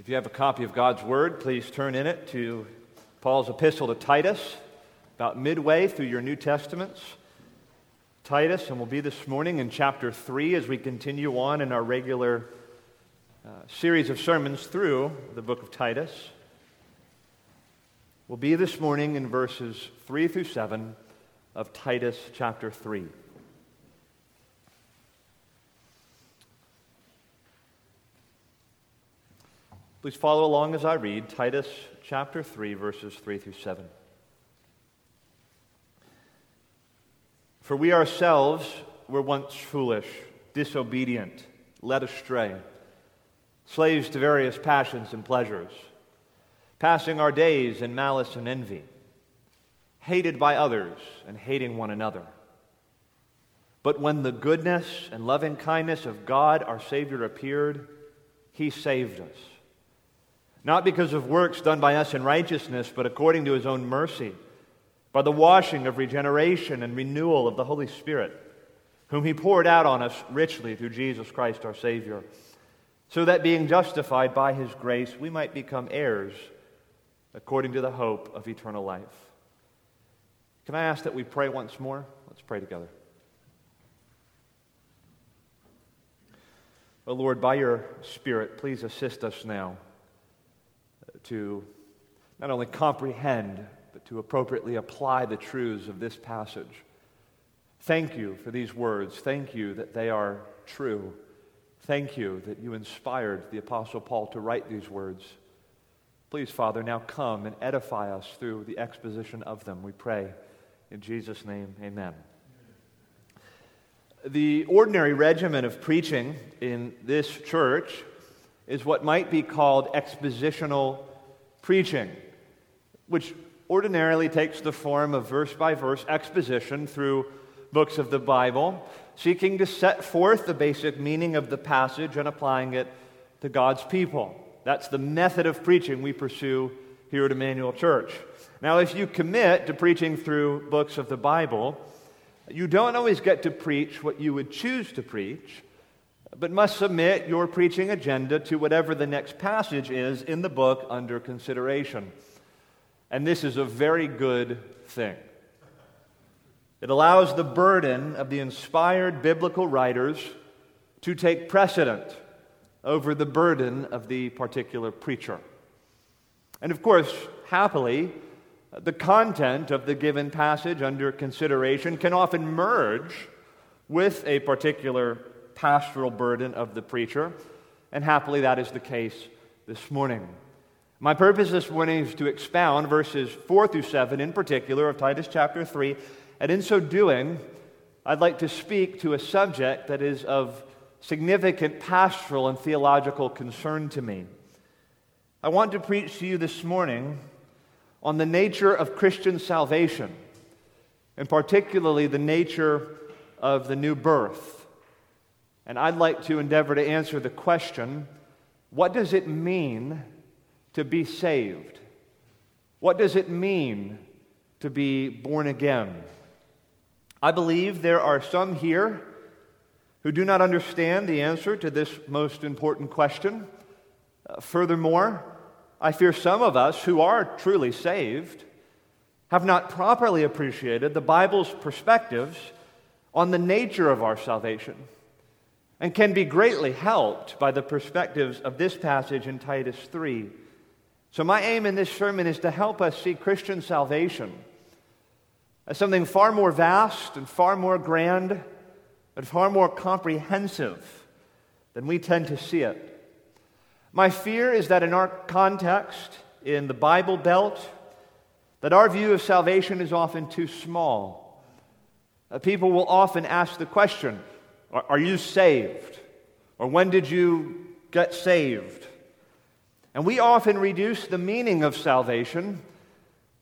If you have a copy of God's Word, please turn in it to Paul's epistle to Titus, about midway through your New Testaments. Titus, and we'll be this morning in chapter 3 as we continue on in our regular uh, series of sermons through the book of Titus. We'll be this morning in verses 3 through 7 of Titus chapter 3. Please follow along as I read Titus chapter 3, verses 3 through 7. For we ourselves were once foolish, disobedient, led astray, slaves to various passions and pleasures, passing our days in malice and envy, hated by others and hating one another. But when the goodness and loving kindness of God our Savior appeared, He saved us not because of works done by us in righteousness, but according to his own mercy, by the washing of regeneration and renewal of the Holy Spirit, whom he poured out on us richly through Jesus Christ our Savior, so that being justified by his grace, we might become heirs according to the hope of eternal life. Can I ask that we pray once more? Let's pray together. O oh Lord, by your Spirit, please assist us now to not only comprehend, but to appropriately apply the truths of this passage. Thank you for these words. Thank you that they are true. Thank you that you inspired the Apostle Paul to write these words. Please, Father, now come and edify us through the exposition of them, we pray. In Jesus' name, amen. The ordinary regimen of preaching in this church is what might be called expositional preaching, which ordinarily takes the form of verse by verse exposition through books of the Bible, seeking to set forth the basic meaning of the passage and applying it to God's people. That's the method of preaching we pursue here at Emmanuel Church. Now, if you commit to preaching through books of the Bible, you don't always get to preach what you would choose to preach but must submit your preaching agenda to whatever the next passage is in the book under consideration. And this is a very good thing. It allows the burden of the inspired biblical writers to take precedent over the burden of the particular preacher. And of course, happily, the content of the given passage under consideration can often merge with a particular pastoral burden of the preacher, and happily that is the case this morning. My purpose this morning is to expound verses 4 through 7 in particular of Titus chapter 3, and in so doing, I'd like to speak to a subject that is of significant pastoral and theological concern to me. I want to preach to you this morning on the nature of Christian salvation, and particularly the nature of the new birth. And I'd like to endeavor to answer the question what does it mean to be saved? What does it mean to be born again? I believe there are some here who do not understand the answer to this most important question. Uh, furthermore, I fear some of us who are truly saved have not properly appreciated the Bible's perspectives on the nature of our salvation and can be greatly helped by the perspectives of this passage in Titus 3. So, my aim in this sermon is to help us see Christian salvation as something far more vast and far more grand and far more comprehensive than we tend to see it. My fear is that in our context, in the Bible Belt, that our view of salvation is often too small. People will often ask the question are you saved? Or when did you get saved? And we often reduce the meaning of salvation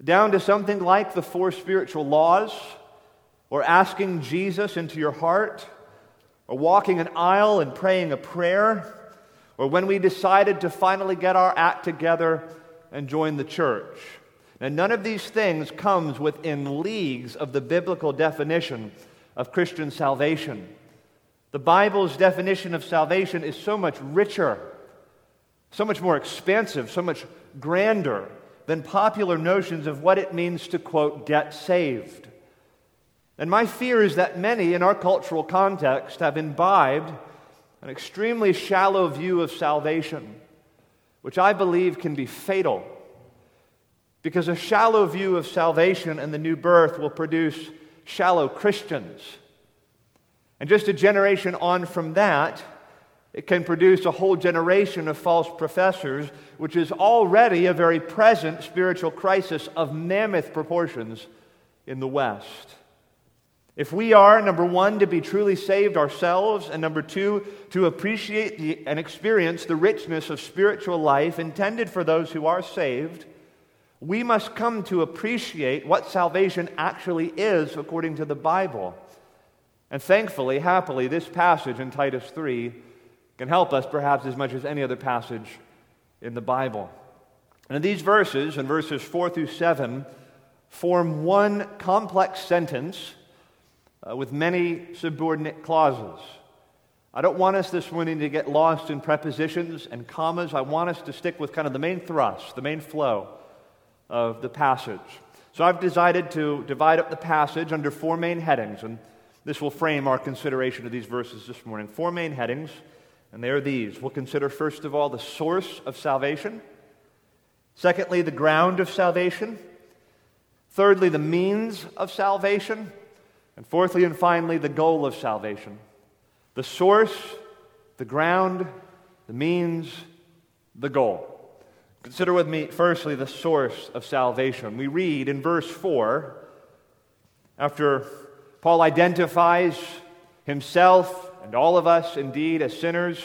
down to something like the four spiritual laws, or asking Jesus into your heart, or walking an aisle and praying a prayer, or when we decided to finally get our act together and join the church. And none of these things comes within leagues of the biblical definition of Christian salvation. The Bible's definition of salvation is so much richer, so much more expansive, so much grander than popular notions of what it means to, quote, get saved. And my fear is that many in our cultural context have imbibed an extremely shallow view of salvation, which I believe can be fatal. Because a shallow view of salvation and the new birth will produce shallow Christians. And just a generation on from that, it can produce a whole generation of false professors, which is already a very present spiritual crisis of mammoth proportions in the West. If we are, number one, to be truly saved ourselves, and number two, to appreciate the, and experience the richness of spiritual life intended for those who are saved, we must come to appreciate what salvation actually is according to the Bible. And thankfully, happily, this passage in Titus 3 can help us perhaps as much as any other passage in the Bible. And these verses, in verses 4 through 7, form one complex sentence uh, with many subordinate clauses. I don't want us this morning to get lost in prepositions and commas. I want us to stick with kind of the main thrust, the main flow of the passage. So I've decided to divide up the passage under four main headings, and this will frame our consideration of these verses this morning. Four main headings, and they are these. We'll consider, first of all, the source of salvation. Secondly, the ground of salvation. Thirdly, the means of salvation. And fourthly and finally, the goal of salvation the source, the ground, the means, the goal. Consider with me, firstly, the source of salvation. We read in verse 4, after Paul identifies himself and all of us indeed as sinners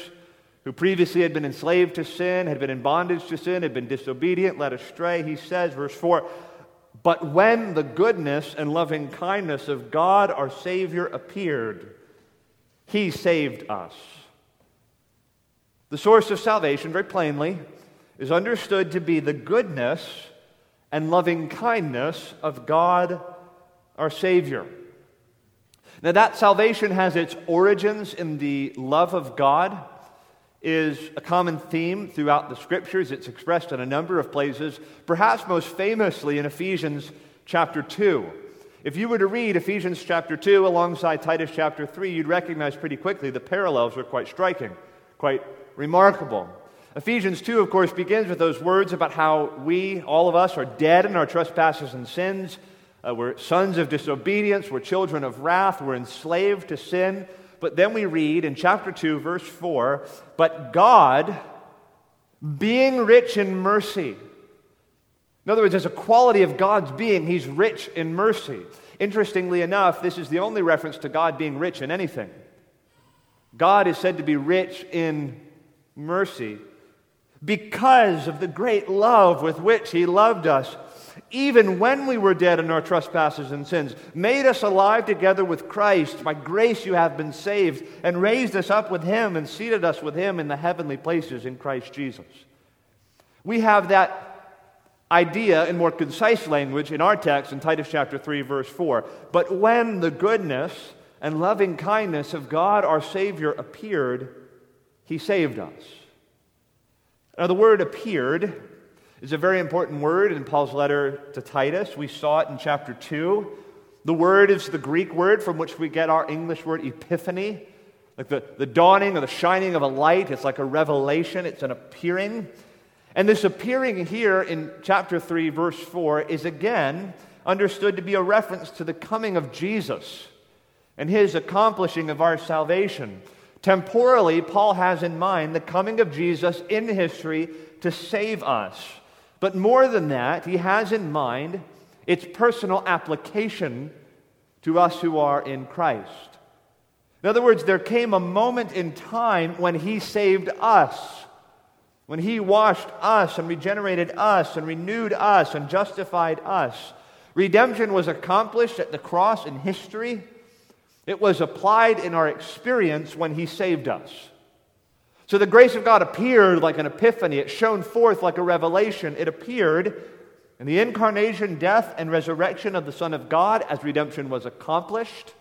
who previously had been enslaved to sin, had been in bondage to sin, had been disobedient, led astray. He says, verse 4, but when the goodness and loving kindness of God our Savior appeared, He saved us. The source of salvation, very plainly, is understood to be the goodness and loving kindness of God our Savior. Now, that salvation has its origins in the love of God is a common theme throughout the scriptures. It's expressed in a number of places, perhaps most famously in Ephesians chapter 2. If you were to read Ephesians chapter 2 alongside Titus chapter 3, you'd recognize pretty quickly the parallels are quite striking, quite remarkable. Ephesians 2, of course, begins with those words about how we, all of us, are dead in our trespasses and sins. Uh, we're sons of disobedience, we're children of wrath, we're enslaved to sin. But then we read in chapter 2, verse 4 But God, being rich in mercy, in other words, there's a quality of God's being. He's rich in mercy. Interestingly enough, this is the only reference to God being rich in anything. God is said to be rich in mercy because of the great love with which He loved us even when we were dead in our trespasses and sins, made us alive together with Christ. By grace you have been saved, and raised us up with him and seated us with him in the heavenly places in Christ Jesus. We have that idea in more concise language in our text in Titus chapter 3, verse 4. But when the goodness and loving kindness of God our Savior appeared, he saved us. Now, the word appeared is a very important word in Paul's letter to Titus. We saw it in chapter 2. The word is the Greek word from which we get our English word epiphany, like the, the dawning or the shining of a light. It's like a revelation, it's an appearing. And this appearing here in chapter 3, verse 4, is again understood to be a reference to the coming of Jesus and his accomplishing of our salvation. Temporally, Paul has in mind the coming of Jesus in history to save us. But more than that, he has in mind its personal application to us who are in Christ. In other words, there came a moment in time when he saved us, when he washed us and regenerated us and renewed us and justified us. Redemption was accomplished at the cross in history. It was applied in our experience when he saved us. So the grace of God appeared like an epiphany. It shone forth like a revelation. It appeared in the incarnation, death, and resurrection of the Son of God as redemption was accomplished.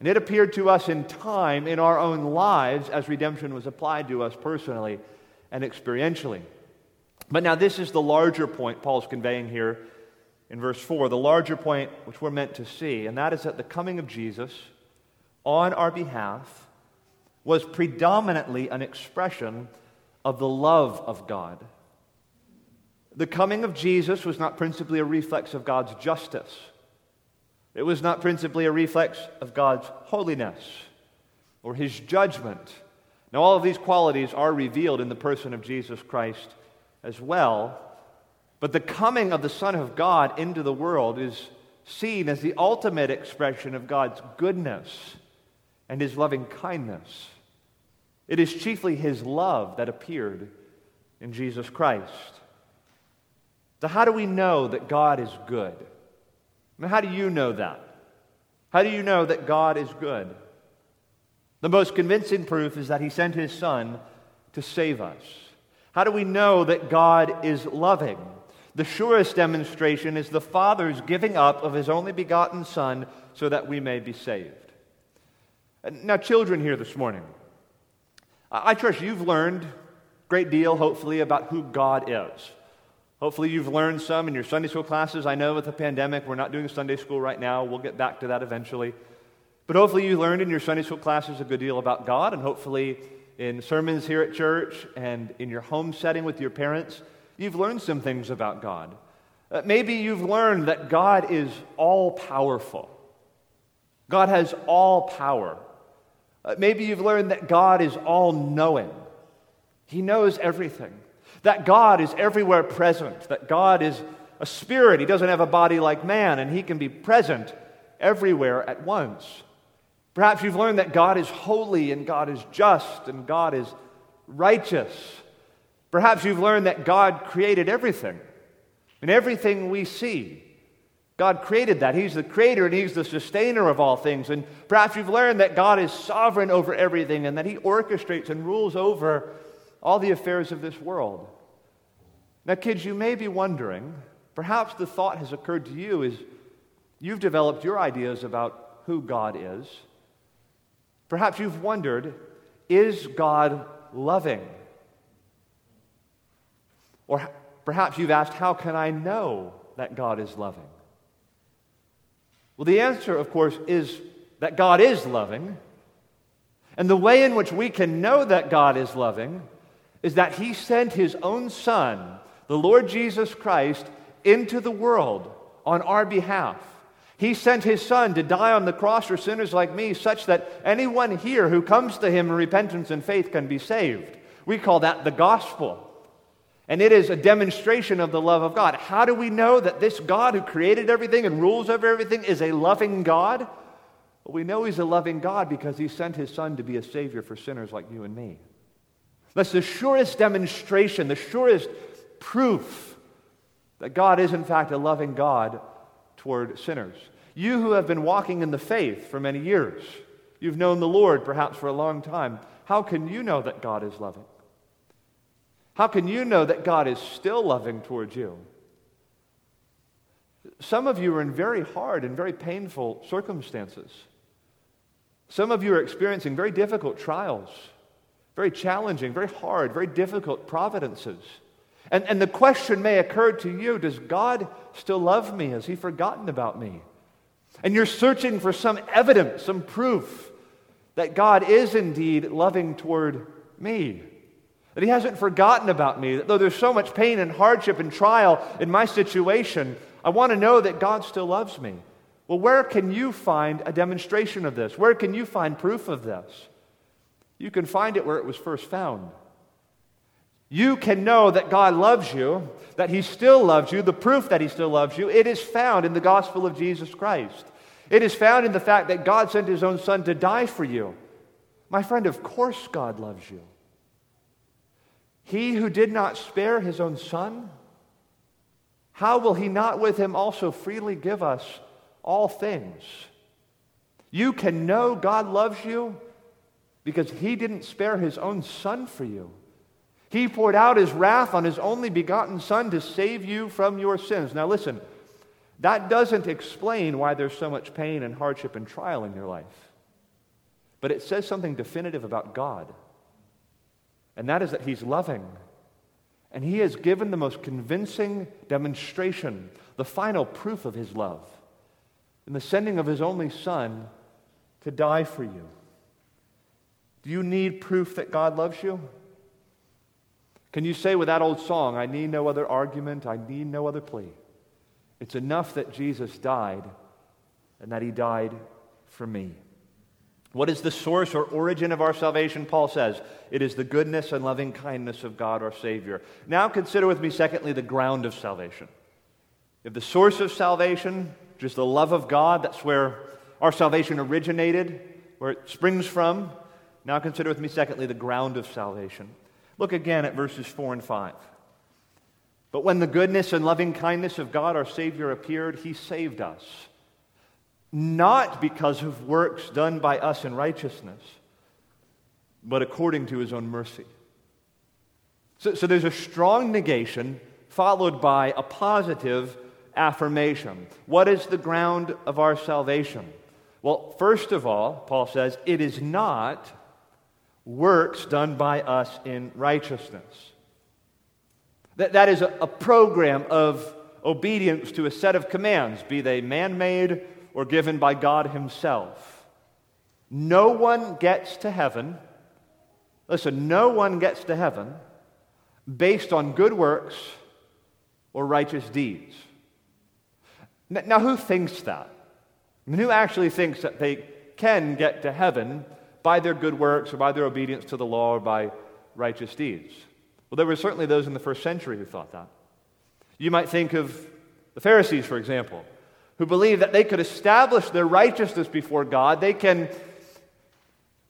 And it appeared to us in time in our own lives as redemption was applied to us personally and experientially. But now, this is the larger point Paul's conveying here in verse 4, the larger point which we're meant to see, and that is that the coming of Jesus on our behalf was predominantly an expression of the love of God. The coming of Jesus was not principally a reflex of God's justice. It was not principally a reflex of God's holiness or his judgment. Now, all of these qualities are revealed in the person of Jesus Christ as well. But the coming of the Son of God into the world is seen as the ultimate expression of God's goodness and his loving kindness. It is chiefly his love that appeared in Jesus Christ. So, how do we know that God is good? I mean, how do you know that? How do you know that God is good? The most convincing proof is that he sent his Son to save us. How do we know that God is loving? The surest demonstration is the Father's giving up of his only begotten Son so that we may be saved. Now, children here this morning, I trust you've learned a great deal, hopefully, about who God is. Hopefully, you've learned some in your Sunday school classes. I know with the pandemic, we're not doing Sunday school right now. We'll get back to that eventually. But hopefully, you learned in your Sunday school classes a good deal about God, and hopefully, in sermons here at church and in your home setting with your parents, you've learned some things about God. Uh, maybe you've learned that God is all powerful, God has all power. Uh, maybe you've learned that God is all knowing, He knows everything. That God is everywhere present, that God is a spirit. He doesn't have a body like man, and he can be present everywhere at once. Perhaps you've learned that God is holy and God is just and God is righteous. Perhaps you've learned that God created everything and everything we see. God created that. He's the creator and He's the sustainer of all things. And perhaps you've learned that God is sovereign over everything and that He orchestrates and rules over all the affairs of this world. Now, kids, you may be wondering, perhaps the thought has occurred to you is you've developed your ideas about who God is. Perhaps you've wondered, is God loving? Or perhaps you've asked, how can I know that God is loving? Well, the answer, of course, is that God is loving. And the way in which we can know that God is loving is that he sent his own son, the Lord Jesus Christ, into the world on our behalf. He sent his son to die on the cross for sinners like me, such that anyone here who comes to him in repentance and faith can be saved. We call that the gospel. And it is a demonstration of the love of God. How do we know that this God who created everything and rules over everything is a loving God? Well, we know he's a loving God because he sent his son to be a savior for sinners like you and me. That's the surest demonstration, the surest proof that God is, in fact, a loving God toward sinners. You who have been walking in the faith for many years, you've known the Lord perhaps for a long time, how can you know that God is loving? How can you know that God is still loving towards you? Some of you are in very hard and very painful circumstances. Some of you are experiencing very difficult trials very challenging, very hard, very difficult providences. And, and the question may occur to you Does God still love me? Has He forgotten about me? And you're searching for some evidence, some proof that God is indeed loving toward me. That He hasn't forgotten about me. That though there's so much pain and hardship and trial in my situation, I want to know that God still loves me. Well, where can you find a demonstration of this? Where can you find proof of this? You can find it where it was first found. You can know that God loves you, that He still loves you, the proof that He still loves you. It is found in the gospel of Jesus Christ. It is found in the fact that God sent His own Son to die for you. My friend, of course God loves you. He who did not spare His own Son, how will He not with Him also freely give us all things? You can know God loves you because he didn't spare his own son for you. He poured out his wrath on his only begotten son to save you from your sins. Now, listen, that doesn't explain why there's so much pain and hardship and trial in your life. But it says something definitive about God. And that is that He's loving. And He has given the most convincing demonstration, the final proof of His love, in the sending of His only Son to die for you. Do you need proof that God loves you? Can you say with that old song, I need no other argument, I need no other plea? It's enough that Jesus died and that he died for me. What is the source or origin of our salvation? Paul says it is the goodness and loving kindness of God our Savior. Now consider with me, secondly, the ground of salvation. If the source of salvation, just the love of God, that's where our salvation originated, where it springs from. Now consider with me, secondly, the ground of salvation. Look again at verses 4 and 5. But when the goodness and loving kindness of God our Savior appeared, He saved us not because of works done by us in righteousness, but according to his own mercy. So, so, there's a strong negation followed by a positive affirmation. What is the ground of our salvation? Well, first of all, Paul says, it is not works done by us in righteousness. That, that is a, a program of obedience to a set of commands, be they man made or given by God Himself. No one gets to heaven, listen, no one gets to heaven based on good works or righteous deeds. Now, who thinks that? I mean, who actually thinks that they can get to heaven by their good works or by their obedience to the law or by righteous deeds? Well, there were certainly those in the first century who thought that. You might think of the Pharisees, for example who believe that they could establish their righteousness before God. They can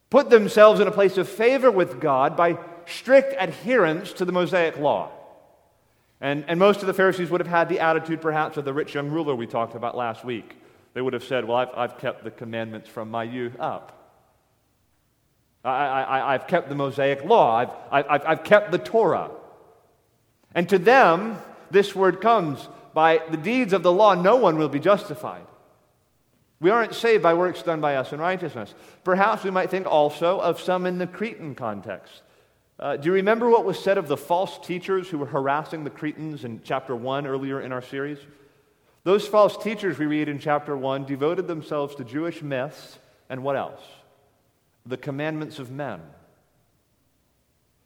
put themselves in a place of favor with God by strict adherence to the Mosaic law. And, and most of the Pharisees would have had the attitude, perhaps, of the rich young ruler we talked about last week. They would have said, Well, I've, I've kept the commandments from my youth up. I, have kept the Mosaic law. I've, I've, I've kept the Torah. And to them, this word comes by the deeds of the law, no one will be justified. We aren't saved by works done by us in righteousness. Perhaps we might think also of some in the Cretan context. Uh, do you remember what was said of the false teachers who were harassing the Cretans in chapter 1 earlier in our series? Those false teachers we read in chapter 1 devoted themselves to Jewish myths and what else? The commandments of men.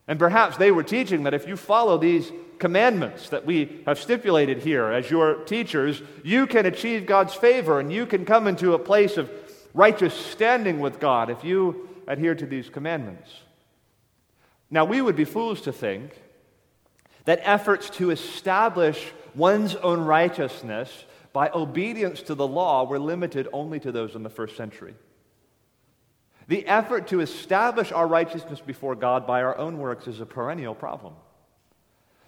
And perhaps they were teaching that if you follow these commandments that we have stipulated here as your teachers, you can achieve God's favor and you can come into a place of righteous standing with God if you adhere to these commandments. Now, we would be fools to think that efforts to establish one's own righteousness by obedience to the law were limited only to those in the first century. The effort to establish our righteousness before God by our own works is a perennial problem.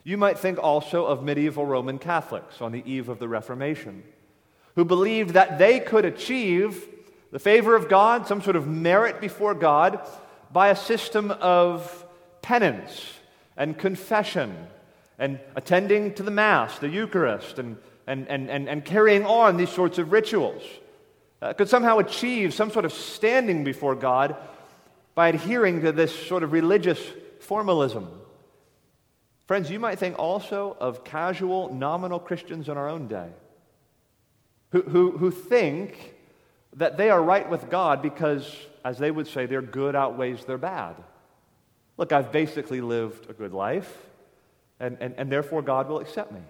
You might think also of medieval Roman Catholics on the eve of the Reformation, who believed that they could achieve the favor of God, some sort of merit before God, by a system of penance and confession and attending to the Mass, the Eucharist, and, and, and, and, carrying on these sorts of rituals uh, could somehow achieve some sort of standing before God by adhering to this sort of religious formalism. Friends, you might think also of casual, nominal Christians in our own day who, who, who think that they are right with God because, as they would say, their good outweighs their bad. Look, I've basically lived a good life, and, and, and therefore God will accept me.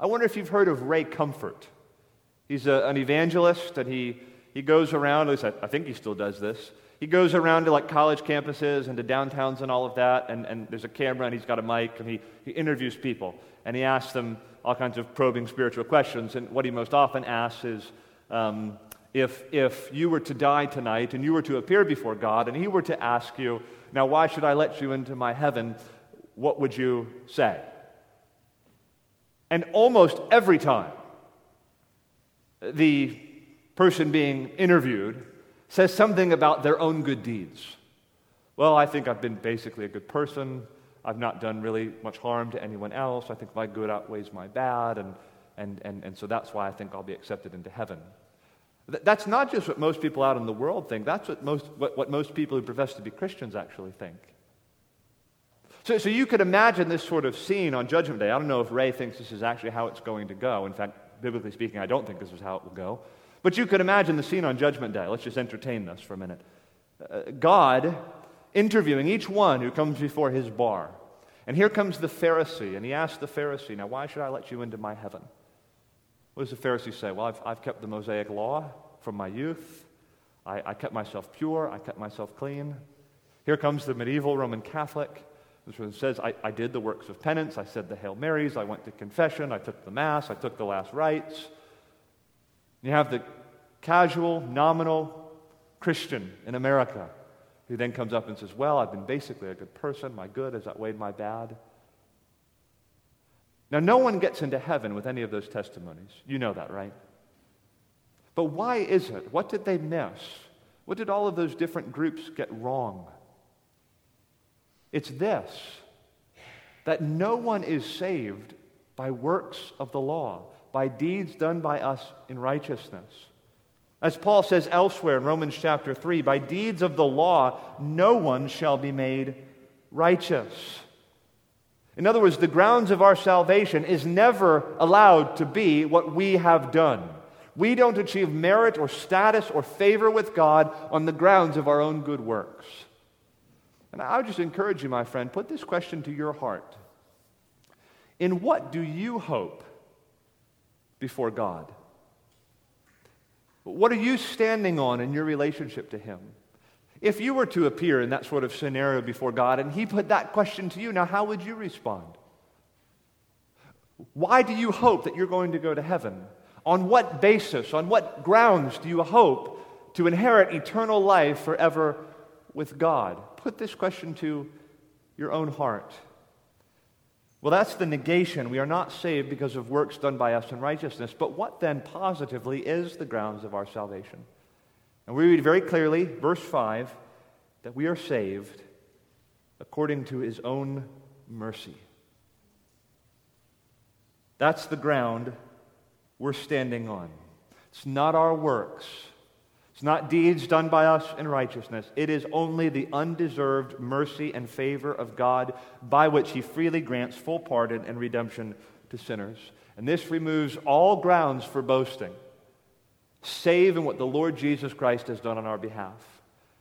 I wonder if you've heard of Ray Comfort. He's a, an evangelist, and he, he goes around, at least I, I think he still does this. He goes around to like college campuses and to downtowns and all of that, and, and there's a camera and he's got a mic, and he, he interviews people, and he asks them all kinds of probing spiritual questions. And what he most often asks is, um, if, if you were to die tonight and you were to appear before God, and he were to ask you, Now, why should I let you into my heaven? What would you say? And almost every time, the person being interviewed says something about their own good deeds. Well, I think I've been basically a good person. I've not done really much harm to anyone else. I think my good outweighs my bad, and, and, and, and so that's why I think I'll be accepted into heaven. That's not just what most people out in the world think, that's what most, what, what most people who profess to be Christians actually think. So, so you could imagine this sort of scene on Judgment Day. I don't know if Ray thinks this is actually how it's going to go. In fact, biblically speaking, I don't think this is how it will go. But you could imagine the scene on Judgment Day. Let's just entertain this for a minute. Uh, God interviewing each one who comes before his bar. And here comes the Pharisee, and he asks the Pharisee, Now, why should I let you into my heaven? What does the Pharisee say? Well, I've, I've kept the Mosaic law from my youth. I, I kept myself pure. I kept myself clean. Here comes the medieval Roman Catholic. This one says, I, I did the works of penance. I said the Hail Marys. I went to confession. I took the Mass. I took the last rites. You have the casual, nominal Christian in America who then comes up and says, Well, I've been basically a good person. My good has outweighed my bad. Now, no one gets into heaven with any of those testimonies. You know that, right? But why is it? What did they miss? What did all of those different groups get wrong? It's this that no one is saved by works of the law, by deeds done by us in righteousness. As Paul says elsewhere in Romans chapter 3, by deeds of the law, no one shall be made righteous. In other words, the grounds of our salvation is never allowed to be what we have done. We don't achieve merit or status or favor with God on the grounds of our own good works. And I would just encourage you, my friend, put this question to your heart. In what do you hope before God? What are you standing on in your relationship to Him? If you were to appear in that sort of scenario before God and He put that question to you, now how would you respond? Why do you hope that you're going to go to heaven? On what basis, on what grounds do you hope to inherit eternal life forever with God? Put this question to your own heart. Well, that's the negation. We are not saved because of works done by us in righteousness. But what then positively is the grounds of our salvation? And we read very clearly, verse 5, that we are saved according to his own mercy. That's the ground we're standing on. It's not our works. It's not deeds done by us in righteousness. It is only the undeserved mercy and favor of God by which He freely grants full pardon and redemption to sinners. And this removes all grounds for boasting, save in what the Lord Jesus Christ has done on our behalf.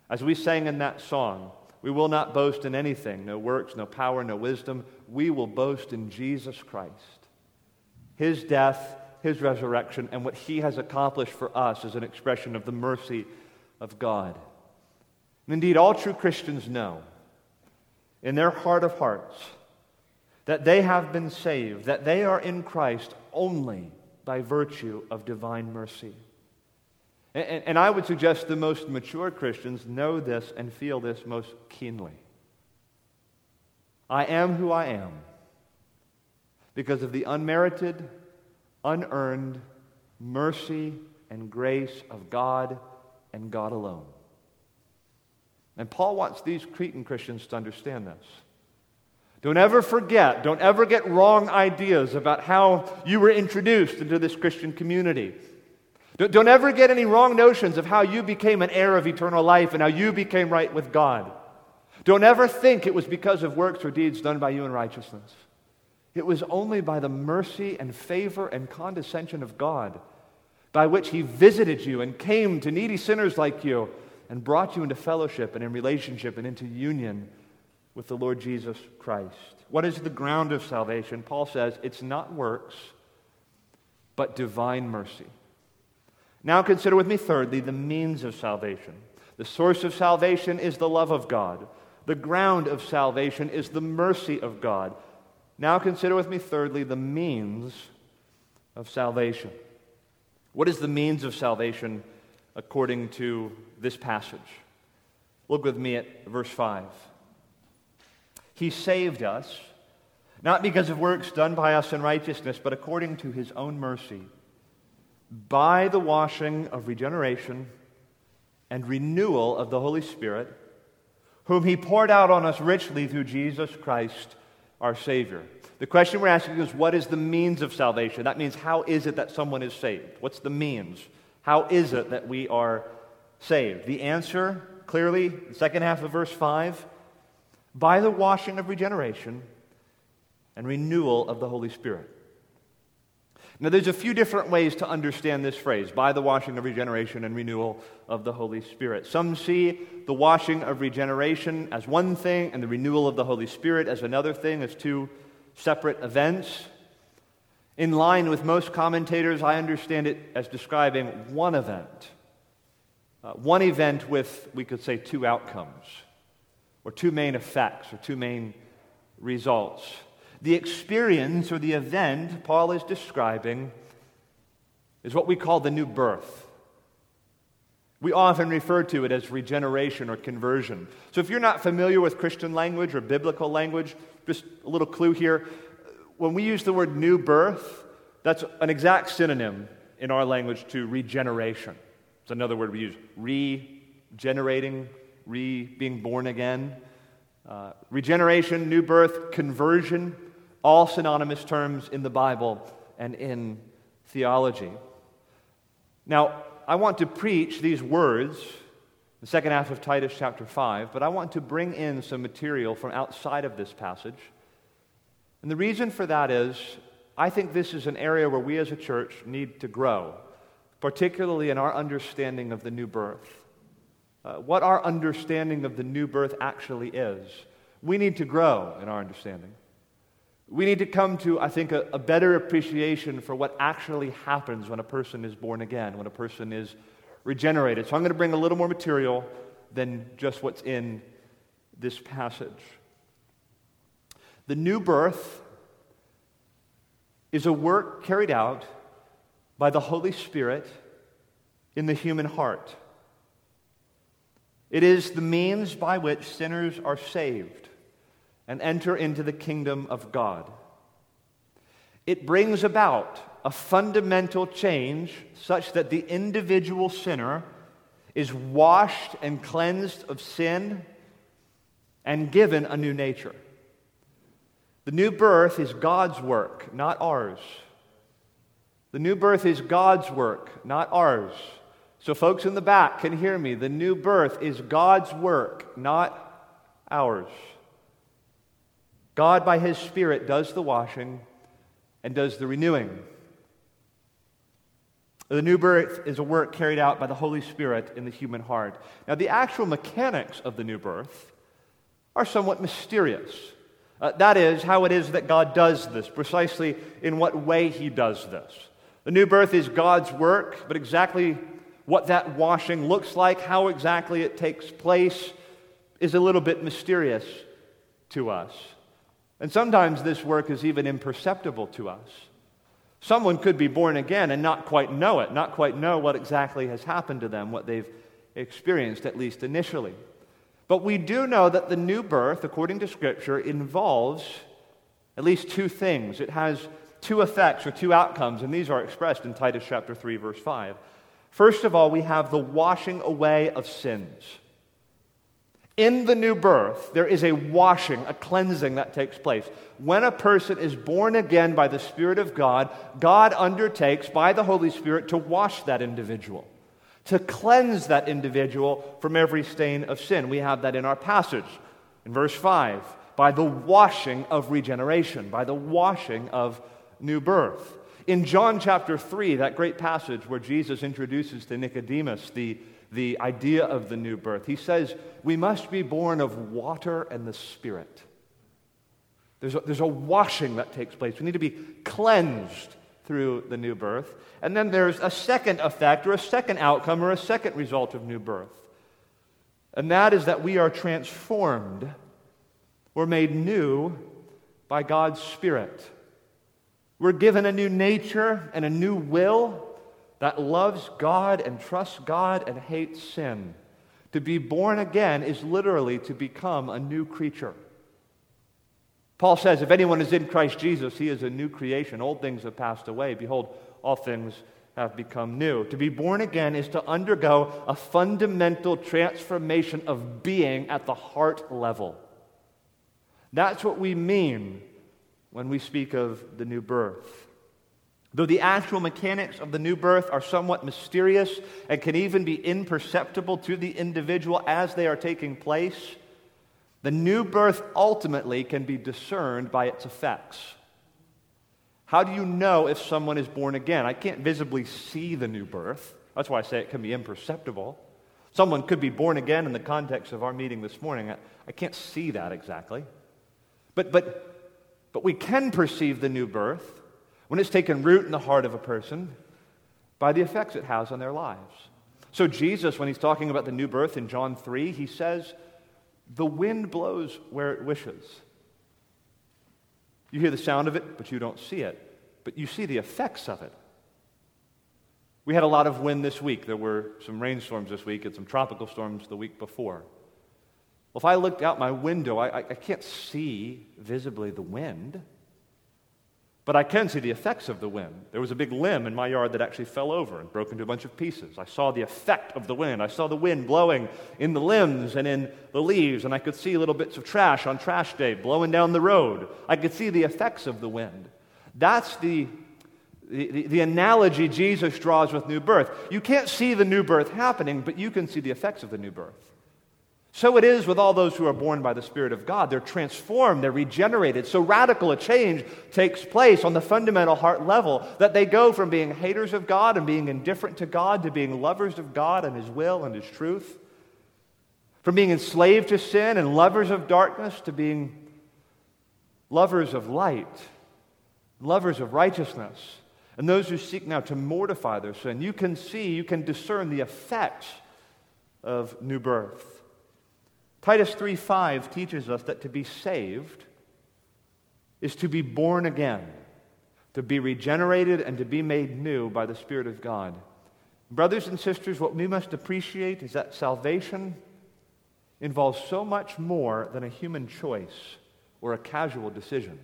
As we sang in that song, we will not boast in anything no works, no power, no wisdom. We will boast in Jesus Christ. His death his resurrection and what he has accomplished for us as an expression of the mercy of God. And indeed, all true Christians know in their heart of hearts that they have been saved, that they are in Christ only by virtue of divine mercy. And, and, I would suggest the most mature Christians know this and feel this most keenly. I am who I am because of the unmerited unearned mercy and grace of God and God alone. And Paul wants these Cretan Christians to understand this. Don't ever forget, don't ever get wrong ideas about how you were introduced into this Christian community. Don't, don't ever get any wrong notions of how you became an heir of eternal life and how you became right with God. Don't ever think it was because of works or deeds done by you in righteousness. It was only by the mercy and favor and condescension of God by which He visited you and came to needy sinners like you and brought you into fellowship and in relationship and into union with the Lord Jesus Christ. What is the ground of salvation? Paul says it's not works, but divine mercy. Now consider with me, thirdly, the means of salvation. The source of salvation is the love of God. The ground of salvation is the mercy of God. Now consider with me, thirdly, the means of salvation. What is the means of salvation according to this passage? Look with me at verse 5. He saved us, not because of works done by us in righteousness, but according to his own mercy, by the washing of regeneration and renewal of the Holy Spirit, whom he poured out on us richly through Jesus Christ our Savior. The question we're asking is what is the means of salvation? That means how is it that someone is saved? What's the means? How is it that we are saved? The answer, clearly, the second half of verse 5 by the washing of regeneration and renewal of the Holy Spirit. Now, there's a few different ways to understand this phrase by the washing of regeneration and renewal of the Holy Spirit. Some see the washing of regeneration as one thing and the renewal of the Holy Spirit as another thing, as two separate events. In line with most commentators, I understand it as describing one event. Uh, one event with, we could say, two outcomes, or two main effects, or two main results. The experience or the event Paul is describing is what we call the new birth. We often refer to it as regeneration or conversion. So if you're not familiar with Christian language or biblical language, just a little clue here. When we use the word new birth, that's an exact synonym in our language to regeneration. It's another word we use regenerating, re being born again. Uh, regeneration, new birth, conversion all synonymous terms in the Bible and in theology. Now, I want to preach these words, the second half of Titus chapter 5, but I want to bring in some material from outside of this passage. And the reason for that is I think this is an area where we as a church need to grow, particularly in our understanding of the new birth. Uh, what our understanding of the new birth actually is. We need to grow in our understanding. We need to come to, I think, a, a, better appreciation for what actually happens when a person is born again, when a person is regenerated. So I'm going to bring a little more material than just what's in this passage. The new birth is a work carried out by the Holy Spirit in the human heart. It is the means by which sinners are saved and enter into the kingdom of God. It brings about a fundamental change such that the individual sinner is washed and cleansed of sin and given a new nature. The new birth is God's work, not ours. The new birth is God's work, not ours. So, folks in the back can hear me. The new birth is God's work, not ours. God, by His Spirit, does the washing and does the renewing. The new birth is a work carried out by the Holy Spirit in the human heart. Now, the actual mechanics of the new birth are somewhat mysterious. Uh, that is, how it is that God does this, precisely in what way He does this. The new birth is God's work, but exactly what that washing looks like, how exactly it takes place, is a little bit mysterious to us. And sometimes this work is even imperceptible to us. Someone could be born again and not quite know it, not quite know what exactly has happened to them, what they've experienced, at least initially. But we do know that the new birth, according to Scripture, involves at least two things. It has two effects or two outcomes, and these are expressed in Titus chapter 3, verse 5. First of all, we have the washing away of sins. In the new birth, there is a washing, a cleansing that takes place. When a person is born again by the Spirit of God, God undertakes by the Holy Spirit to wash that individual, to cleanse that individual from every stain of sin. We have that in our passage in verse 5 by the washing of regeneration, by the washing of new birth. In John chapter 3, that great passage where Jesus introduces to Nicodemus the the idea of the new birth. He says we must be born of water and the Spirit. There's a, there's a washing that takes place. We need to be cleansed through the new birth. And then there's a second effect or a second outcome or a second result of new birth. And that is that we are transformed or made new by God's Spirit. We're given a new nature and a new will that loves God and trusts God and hates sin. To be born again is literally to become a new creature. Paul says, If anyone is in Christ Jesus, he is a new creation. Old things have passed away. Behold, all things have become new. To be born again is to undergo a fundamental transformation of being at the heart level. That's what we mean when we speak of the new birth. Though the actual mechanics of the new birth are somewhat mysterious and can even be imperceptible to the individual as they are taking place, The new birth ultimately can be discerned by its effects. How do you know if someone is born again? I can't visibly see the new birth. That's why I say it can be imperceptible. Someone could be born again in the context of our meeting this morning. I, I can't see that exactly. But, but, but we can perceive the new birth when it's taken root in the heart of a person by the effects it has on their lives. So, Jesus, when he's talking about the new birth in John 3, he says, The wind blows where it wishes. You hear the sound of it, but you don't see it. But you see the effects of it. We had a lot of wind this week. There were some rainstorms this week and some tropical storms the week before. Well, if I looked out my window, I, I can't see visibly the wind, but I can see the effects of the wind. There was a big limb in my yard that actually fell over and broke into a bunch of pieces. I saw the effect of the wind. I saw the wind blowing in the limbs and in the leaves, and I could see little bits of trash on trash day blowing down the road. I could see the effects of the wind. That's the the, the, analogy Jesus draws with new birth. You can't see the new birth happening, but you can see the effects of the new birth. So it is with all those who are born by the Spirit of God. They're transformed, they're regenerated. So radical a change takes place on the fundamental heart level that they go from being haters of God and being indifferent to God to being lovers of God and His will and His truth. From being enslaved to sin and lovers of darkness to being lovers of light, lovers of righteousness, and those who seek now to mortify their sin. You can see, you can discern the effects of new birth. Titus 3:5 teaches us that to be saved is to be born again, to be regenerated and to be made new by the Spirit of God. Brothers and sisters, what we must appreciate is that salvation involves so much more than a human choice or a casual decision.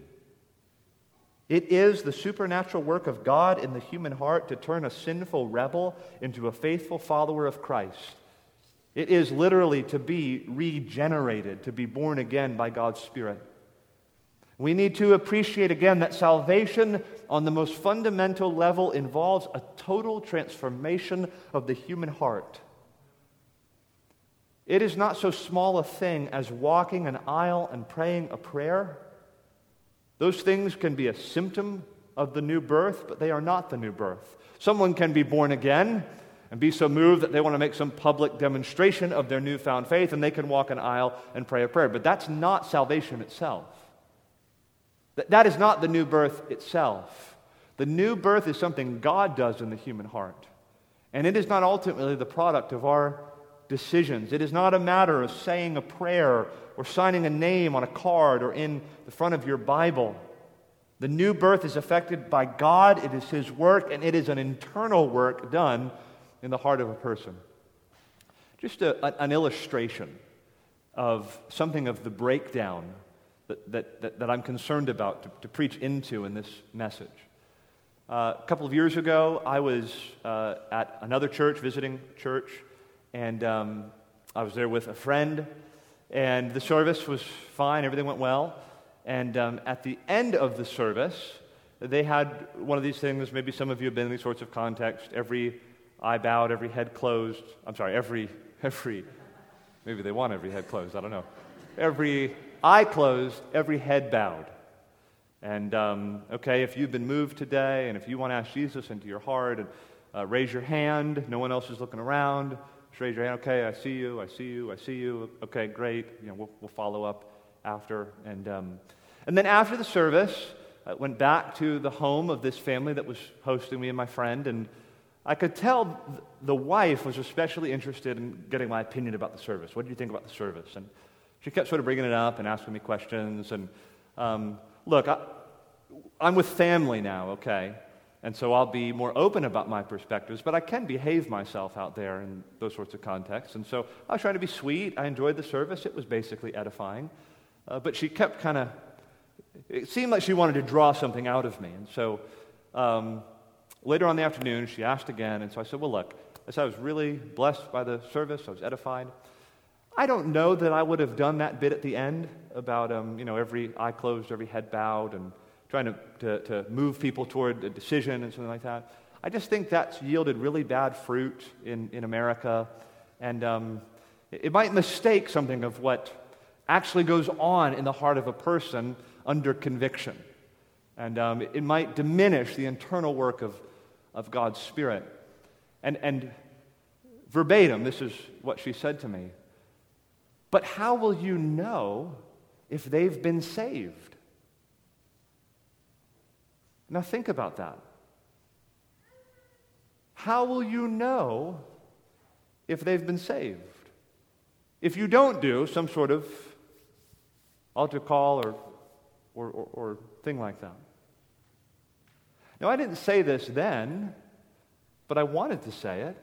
It is the supernatural work of God in the human heart to turn a sinful rebel into a faithful follower of Christ. It is literally to be regenerated, to be born again by God's Spirit. We need to appreciate again that salvation on the most fundamental level involves a total transformation of the human heart. It is not so small a thing as walking an aisle and praying a prayer. Those things can be a symptom of the new birth, but they are not the new birth. Someone can be born again and be so moved that they want to make some public demonstration of their newfound faith and they can walk an aisle and pray a prayer. But that's not salvation itself. That is not the new birth itself. The new birth is something God does in the human heart. And it is not ultimately the product of our decisions. It is not a matter of saying a prayer or signing a name on a card or in the front of your Bible. The new birth is effected by God, it is His work, and it is an internal work done in the heart of a person. Just a, an illustration of something of the breakdown that, that, that, I'm concerned about to, to, preach into in this message. Uh, a couple of years ago, I was uh, at another church, visiting church, and um, I was there with a friend, and the service was fine, everything went well. And um, at the end of the service, they had one of these things, maybe some of you have been in these sorts of contexts. Every eye bowed, every head closed. I'm sorry, every, every, maybe they want every head closed, I don't know. Every eye closed, every head bowed. And, um, okay, if you've been moved today and if you want to ask Jesus into your heart, and uh, raise your hand. No one else is looking around. Just raise your hand. Okay, I see you, I see you, I see you. Okay, great. You know, we'll, we'll follow up after. And, um, and then after the service, I went back to the home of this family that was hosting me and my friend, and I could tell the wife was especially interested in getting my opinion about the service. What do you think about the service? And she kept sort of bringing it up and asking me questions. And um, look, I, I'm with family now, okay? And so I'll be more open about my perspectives, but I can behave myself out there in those sorts of contexts. And so I was trying to be sweet. I enjoyed the service, it was basically edifying. Uh, but she kept kind of, it seemed like she wanted to draw something out of me. And so, um, later on the afternoon, she asked again, and so I said, Well, look, I said I was really blessed by the service, I was edified. I don't know that I would have done that bit at the end about, um, you know, every eye closed, every head bowed, and trying to, to, to move people toward a decision and something like that. I just think that's yielded really bad fruit in, in America, and um, it, it might mistake something of what actually goes on in the heart of a person under conviction. And um, it might diminish the internal work of, of God's Spirit. And, and verbatim, this is what she said to me. But how will you know if they've been saved? Now, think about that. How will you know if they've been saved? If you don't do some sort of altar call or, or, or, or thing like that. Now, I didn't say this then, but I wanted to say it.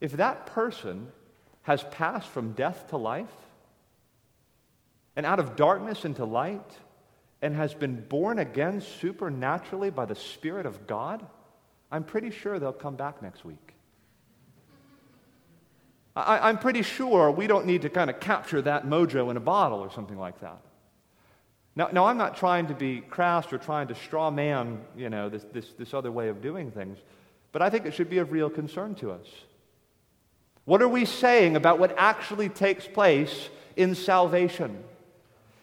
If that person has passed from death to life and out of darkness into light and has been born again supernaturally by the Spirit of God, I'm pretty sure they'll come back next week. I, am pretty sure we don't need to kind of capture that mojo in a bottle or something like that. Now, now I'm not trying to be crass or trying to straw man, you know, this, this, this other way of doing things, but I think it should be of real concern to us. What are we saying about what actually takes place in salvation?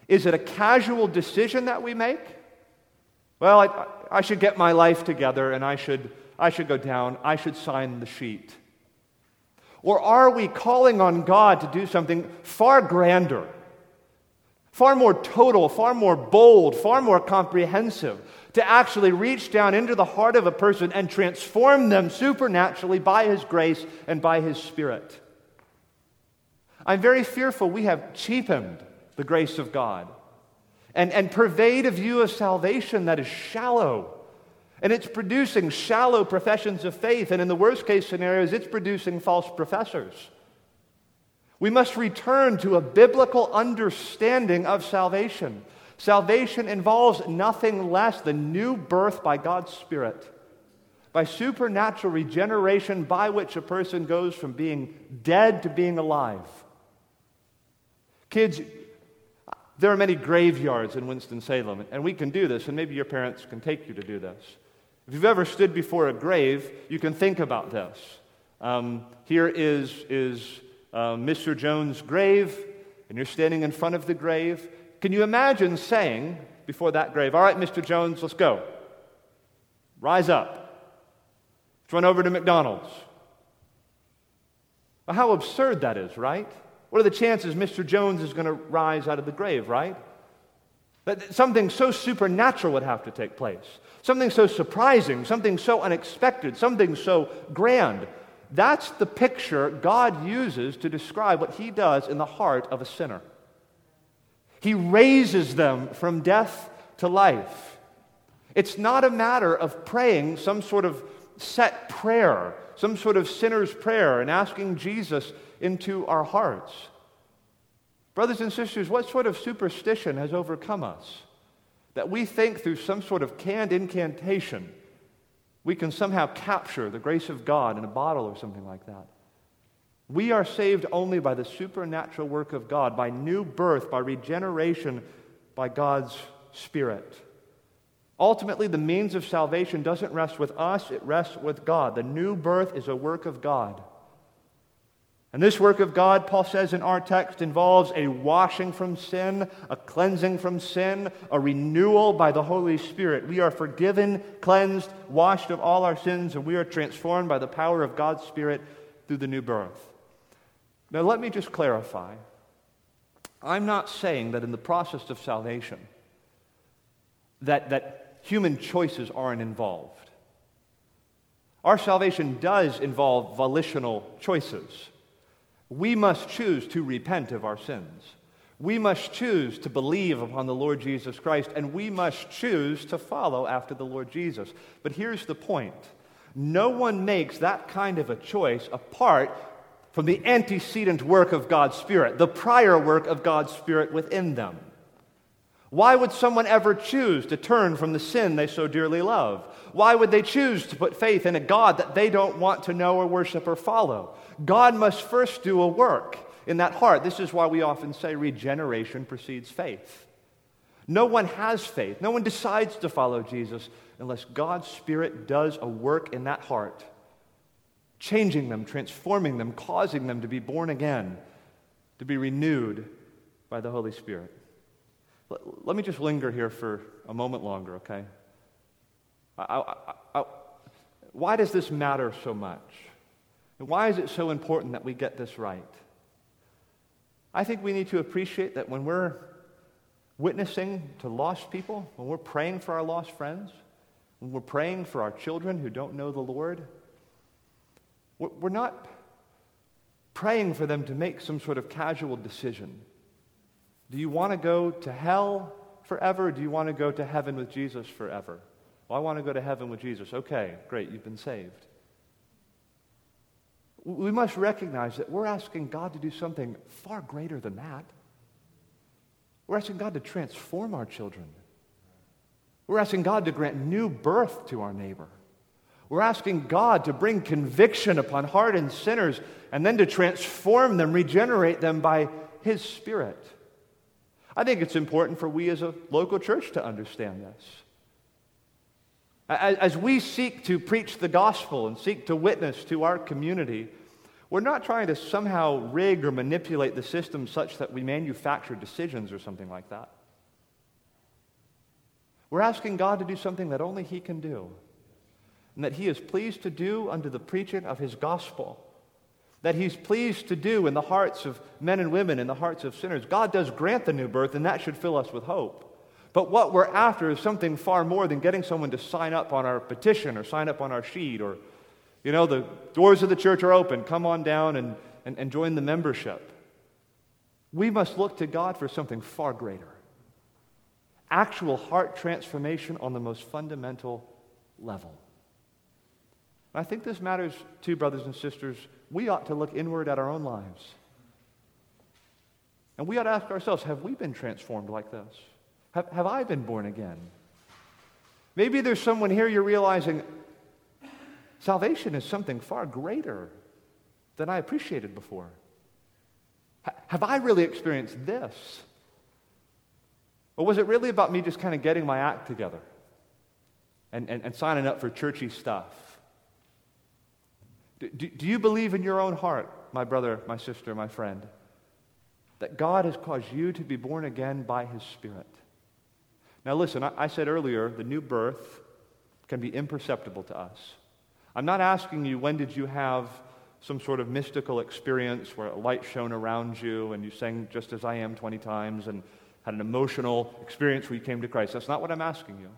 Is it a casual decision that we make? Well, I, I should get my life together and I should, I should go down, I should sign the sheet. Or are we calling on God to do something far grander, far more total, far more bold, far more comprehensive, to actually reach down into the heart of a person and transform them supernaturally by His grace and by His Spirit? I'm very fearful we have cheapened the grace of God and, and pervade a view of salvation that is shallow and it's producing shallow professions of faith. And in the worst case scenarios, it's producing false professors. We must return to a biblical understanding of salvation. Salvation involves nothing less than new birth by God's Spirit, by supernatural regeneration by which a person goes from being dead to being alive. Kids, there are many graveyards in Winston-Salem, and we can do this, and maybe your parents can take you to do this. If you've ever stood before a grave, you can think about this. Um, here is, is uh, Mr. Jones' grave, and you're standing in front of the grave. Can you imagine saying before that grave, All right, Mr. Jones, let's go. Rise up. Let's run over to McDonald's. Well, how absurd that is, right? What are the chances Mr. Jones is going to rise out of the grave, right? That something so supernatural would have to take place. Something so surprising, something so unexpected, something so grand. That's the picture God uses to describe what he does in the heart of a sinner. He raises them from death to life. It's not a matter of praying some sort of set prayer, some sort of sinner's prayer, and asking Jesus into our hearts. Brothers and sisters, what sort of superstition has overcome us? that we think through some sort of canned incantation we can somehow capture the grace of God in a bottle or something like that. We are saved only by the supernatural work of God, by new birth, by regeneration, by God's Spirit. Ultimately, the means of salvation doesn't rest with us, it rests with God. The new birth is a work of God. And this work of God, Paul says in our text, involves a washing from sin, a cleansing from sin, a renewal by the Holy Spirit. We are forgiven, cleansed, washed of all our sins, and we are transformed by the power of God's Spirit through the new birth. Now, let me just clarify. I'm not saying that in the process of salvation, that, that human choices aren't involved. Our salvation does involve volitional choices. We must choose to repent of our sins. We must choose to believe upon the Lord Jesus Christ, and we must choose to follow after the Lord Jesus. But here's the point no one makes that kind of a choice apart from the antecedent work of God's Spirit, the prior work of God's Spirit within them. Why would someone ever choose to turn from the sin they so dearly love? Why would they choose to put faith in a God that they don't want to know or worship or follow? God must first do a work in that heart. This is why we often say regeneration precedes faith. No one has faith, no one decides to follow Jesus unless God's Spirit does a work in that heart, changing them, transforming them, causing them to be born again, to be renewed, by the Holy Spirit. Let me just linger here for a moment longer, okay? I, I, I, why does this matter so much? And why is it so important that we get this right? I think we need to appreciate that when we're witnessing to lost people, when we're praying for our lost friends, when we're praying for our children who don't know the Lord, we're not praying for them to make some sort of casual decision. Do you want to go to hell forever? Or do you want to go to heaven with Jesus forever? Well, I want to go to heaven with Jesus. Okay, great, you've been saved. We must recognize that we're asking God to do something far greater than that. We're asking God to transform our children. We're asking God to grant new birth to our neighbor. We're asking God to bring conviction upon hardened sinners and then to transform them, regenerate them by His Spirit. I think it's important for we as a local church to understand this. As we seek to preach the gospel and seek to witness to our community, we're not trying to somehow rig or manipulate the system such that we manufacture decisions or something like that. We're asking God to do something that only He can do, and that He is pleased to do under the preaching of His gospel, that He's pleased to do in the hearts of men and women, in the hearts of sinners. God does grant the new birth, and that should fill us with hope. But what we're after is something far more than getting someone to sign up on our petition or sign up on our sheet or, you know, the doors of the church are open. Come on down and, and, and join the membership. We must look to God for something far greater actual heart transformation on the most fundamental level. I think this matters too, brothers and sisters. We ought to look inward at our own lives. And we ought to ask ourselves have we been transformed like this? Have, have I been born again? Maybe there's someone here you're realizing salvation is something far greater than I appreciated before. have I really experienced this? Or was it really about me just kind of getting my act together and, and, and signing up for churchy stuff? Do, do, do you believe in your own heart, my brother, my sister, my friend, that God has caused you to be born again by His Spirit? Now, listen, I, I said earlier the new birth can be imperceptible to us. I'm not asking you when did you have some sort of mystical experience where a light shone around you and you sang just as I am 20 times and had an emotional experience where you came to Christ. That's not what I'm asking you.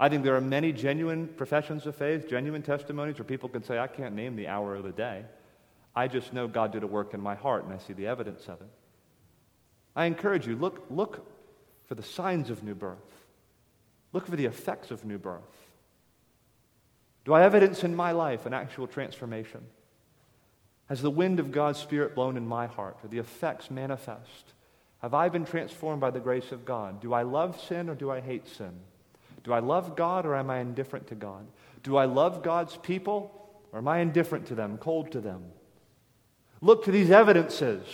I think there are many genuine professions of faith, genuine testimonies where people can say, I can't name the hour of the day. I just know God did a work in my heart and I see the evidence of it. I encourage you, look, look for the signs of new birth. Look for the effects of new birth. Do I evidence in my life an actual transformation? Has the wind of God's Spirit blown in my heart? Are the effects manifest? Have I been transformed by the grace of God? Do I love sin or do I hate sin? Do I love God or am I indifferent to God? Do I love God's people or am I indifferent to them, cold to them? Look to these evidences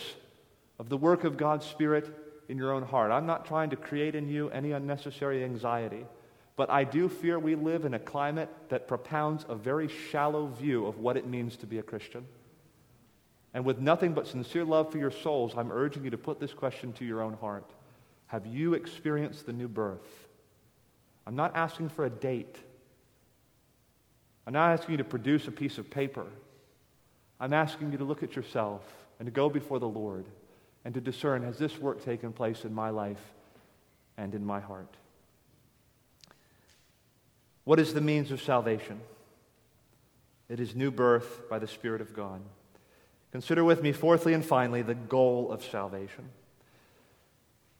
of the work of God's Spirit in your own heart. I'm not trying to create in you any unnecessary anxiety, but I do fear we live in a climate that propounds a very shallow view of what it means to be a Christian. And with nothing but sincere love for your souls, I'm urging you to put this question to your own heart Have you experienced the new birth? I'm not asking for a date. I'm not asking you to produce a piece of paper. I'm asking you to look at yourself and to go before the Lord and to discern has this work taken place in my life and in my heart? What is the means of salvation? It is new birth by the Spirit of God. Consider with me, fourthly and finally, the goal of salvation.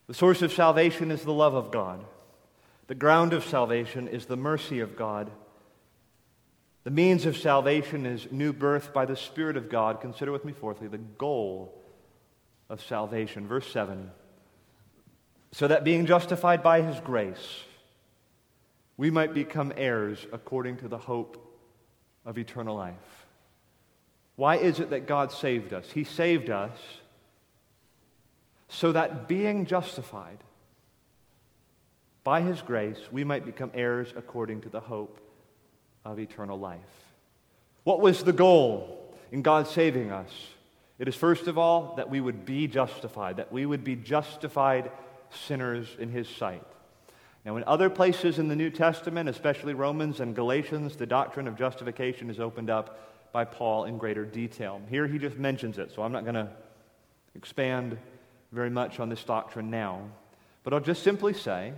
The source of salvation is the love of God. The ground of salvation is the mercy of God. The means of salvation is new birth by the Spirit of God. Consider with me, fourthly, the goal of salvation. Verse 7 So that being justified by his grace, we might become heirs according to the hope of eternal life. Why is it that God saved us? He saved us so that being justified by his grace, we might become heirs according to the hope of eternal life. What was the goal in God saving us? It is first of all that we would be justified, that we would be justified sinners in His sight. Now, in other places in the New Testament, especially Romans and Galatians, the doctrine of justification is opened up by Paul in greater detail. Here he just mentions it, so I'm not going to expand very much on this doctrine now. But I'll just simply say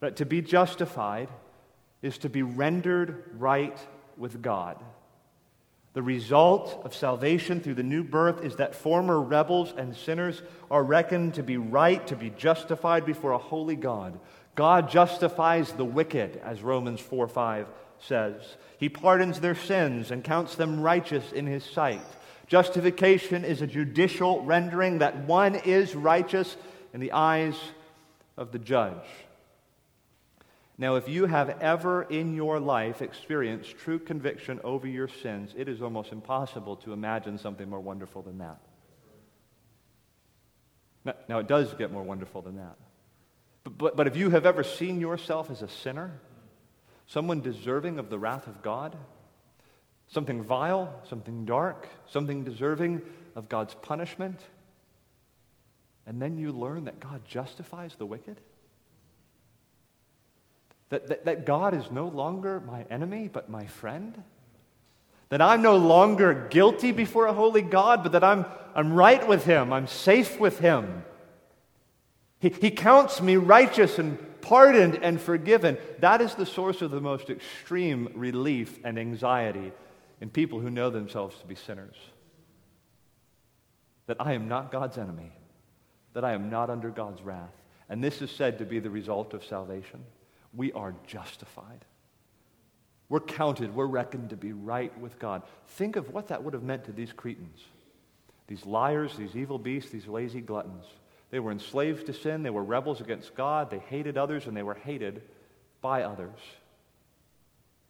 that to be justified is to be rendered right with God. The result of salvation through the new birth is that former rebels and sinners are reckoned to be right, to be justified before a holy God. God justifies the wicked, as Romans 4 5 says. He pardons their sins and counts them righteous in his sight. Justification is a judicial rendering that one is righteous in the eyes of the judge. Now, if you have ever in your life experienced true conviction over your sins, it is almost impossible to imagine something more wonderful than that. Now, now it does get more wonderful than that. But, but, but if you have ever seen yourself as a sinner, someone deserving of the wrath of God, something vile, something dark, something deserving of God's punishment, and then you learn that God justifies the wicked? That, that, that God is no longer my enemy, but my friend? That I'm no longer guilty before a holy God, but that I'm, I'm right with Him, I'm safe with Him. He, he counts me righteous and pardoned and forgiven. That is the source of the most extreme relief and anxiety in people who know themselves to be sinners. That I am not God's enemy, that I am not under God's wrath. And this is said to be the result of salvation we are justified. We're counted, we're reckoned to be right with God. Think of what that would have meant to these Cretans. These liars, these evil beasts, these lazy gluttons. They were enslaved to sin, they were rebels against God, they hated others, and they were hated by others.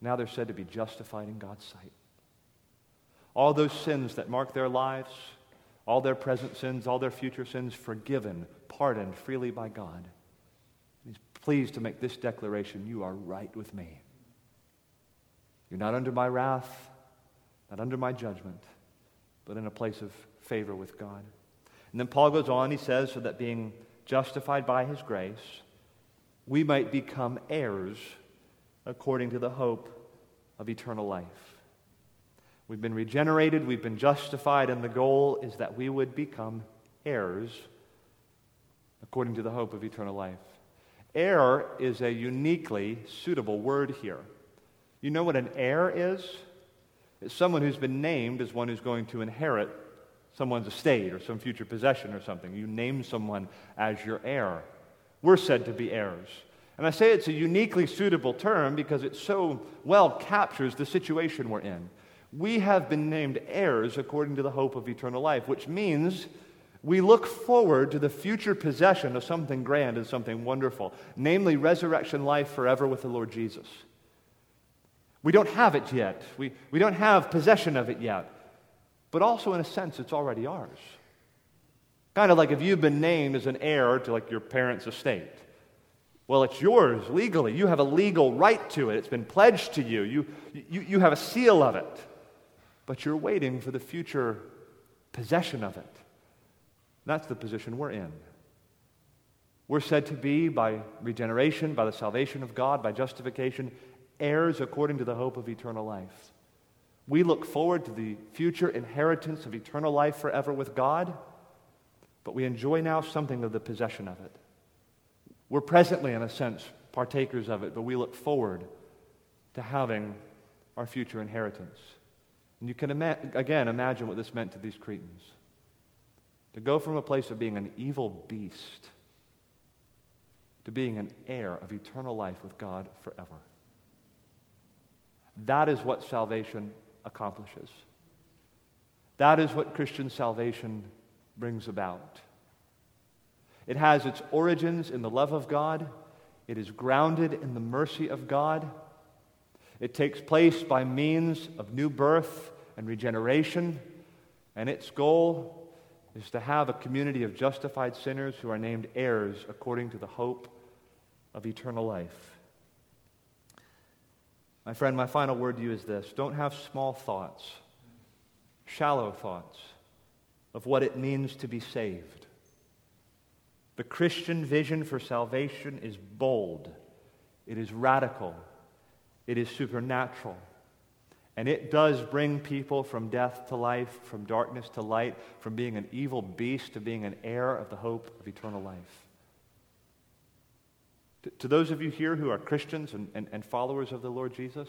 Now they're said to be justified in God's sight. All those sins that mark their lives, all their present sins, all their future sins, forgiven, pardoned freely by God pleased to make this declaration You are right with me. You're not under my wrath, not under my judgment, but in a place of favor with God. And then Paul goes on, he says, so that being justified by his grace, we might become heirs according to the hope of eternal life. We've been regenerated, we've been justified, and the goal is that we would become heirs according to the hope of eternal life. Heir is a uniquely suitable word here. You know what an heir is? It's someone who's been named as one who's going to inherit someone's estate or some future possession or something. You name someone as your heir. We're said to be heirs. And I say it's a uniquely suitable term because it so well captures the situation we're in. We have been named heirs according to the hope of eternal life, which means we look forward to the future possession of something grand and something wonderful, namely resurrection life forever with the Lord Jesus. We don't have it yet. We, we don't have possession of it yet. But also, in a sense, it's already ours. Kind of like if you've been named as an heir to like your parents' estate. Well, it's yours legally. You have a legal right to it. It's been pledged to you. You, you, you have a seal of it. But you're waiting for the future possession of it. That's the position we're in. We're said to be, by regeneration, by the salvation of God, by justification, heirs according to the hope of eternal life. We look forward to the future inheritance of eternal life forever with God, but we enjoy now something of the possession of it. We're presently, in a sense, partakers of it, but we look forward to having our future inheritance. And you can, ima- again, imagine what this meant to these Cretans. To go from a place of being an evil beast to being an heir of eternal life with God forever. That is what salvation accomplishes. That is what Christian salvation brings about. It has its origins in the love of God. It is grounded in the mercy of God. It takes place by means of new birth and regeneration. And its goal is to have a community of justified sinners who are named heirs according to the hope of eternal life. My friend, my final word to you is this don't have small thoughts, shallow thoughts of what it means to be saved. The Christian vision for salvation is bold, it is radical, it is supernatural. And it does bring people from death to life, from darkness to light, from being an evil beast to being an heir of the hope of eternal life. To, to those of you here who are Christians and, and, and followers of the Lord Jesus,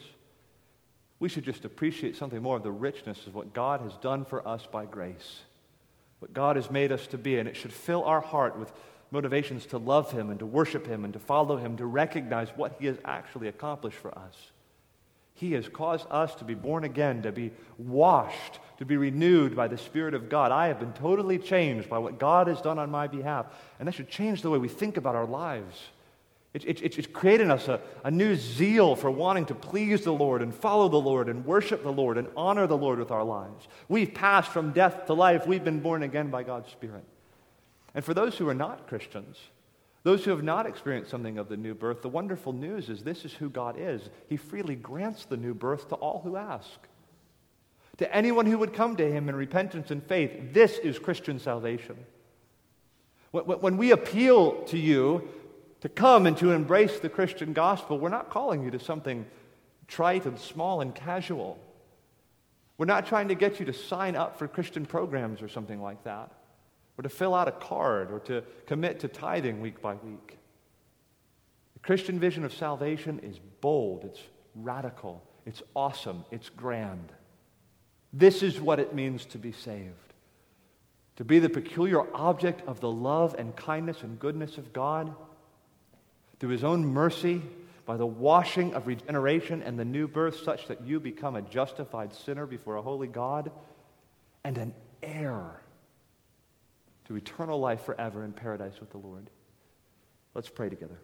we should just appreciate something more of the richness of what God has done for us by grace, what God has made us to be, and it should fill our heart with motivations to love Him and to worship Him and to follow Him, to recognize what He has actually accomplished for us. He has caused us to be born again, to be washed, to be renewed by the Spirit of God. I have been totally changed by what God has done on my behalf, and that should change the way we think about our lives. It's, it's, it's creating us a, a new zeal for wanting to please the Lord and follow the Lord and worship the Lord and honor the Lord with our lives. We've passed from death to life. We've been born again by God's Spirit. And for those who are not Christians, those who have not experienced something of the new birth, the wonderful news is this is who God is. He freely grants the new birth to all who ask. To anyone who would come to Him in repentance and faith, this is Christian salvation. When we appeal to you to come and to embrace the Christian gospel, we're not calling you to something trite and small and casual. We're not trying to get you to sign up for Christian programs or something like that, or to fill out a card, or to commit to tithing week by week. The Christian vision of salvation is bold, it's radical, it's awesome, it's grand. This is what it means to be saved. To be the peculiar object of the love and kindness and goodness of God through his own mercy, by the washing of regeneration and the new birth, such that you become a justified sinner before a holy God and an heir to eternal life forever in paradise with the Lord. Let's pray together.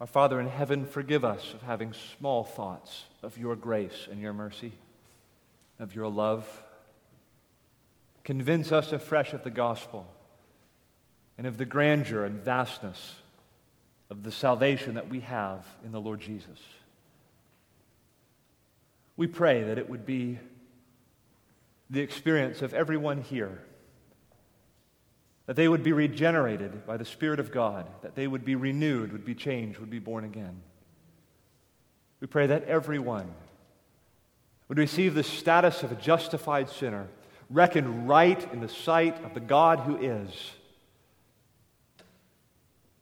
Our Father in heaven, forgive us of having small thoughts of your grace and your mercy, of your love. Convince us afresh of the gospel and of the grandeur and vastness of the salvation that we have in the Lord Jesus. We pray that it would be the experience of everyone here that they would be regenerated by the Spirit of God, that they would be renewed, would be changed, would be born again. We pray that everyone would receive the status of a justified sinner, reckoned right in the sight of the God who is,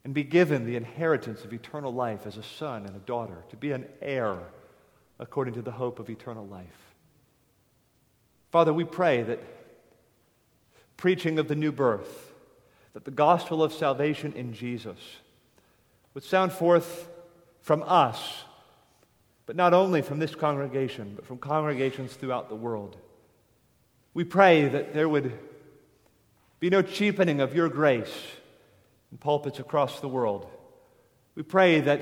and be given the inheritance of eternal life as a son and a daughter, to be an heir according to the hope of eternal life. Father, we pray that preaching of the new birth, that the gospel of salvation in Jesus would sound forth from us, but not only from this congregation, but from congregations throughout the world. We pray that there would be no cheapening of your grace pulpits across the world. We pray that,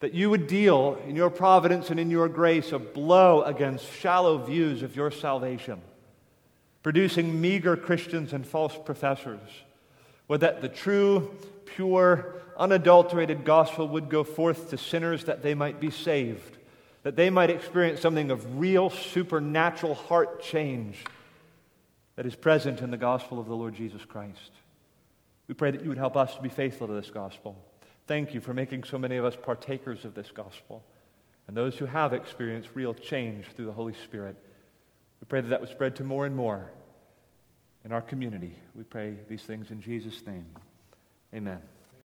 that you would deal in your providence and in your grace a blow against shallow views of your salvation producing meager Christians and false professors, or that the true, pure, unadulterated gospel would go forth to sinners that they might be saved, that they might experience something of real supernatural heart change that is present in the gospel of the Lord Jesus Christ. We pray that you would help us to be faithful to this gospel. Thank you for making so many of us partakers of this gospel and those who have experienced real change through the Holy Spirit. We pray that that would spread to more and more in our community. We pray these things in Jesus' name. Amen.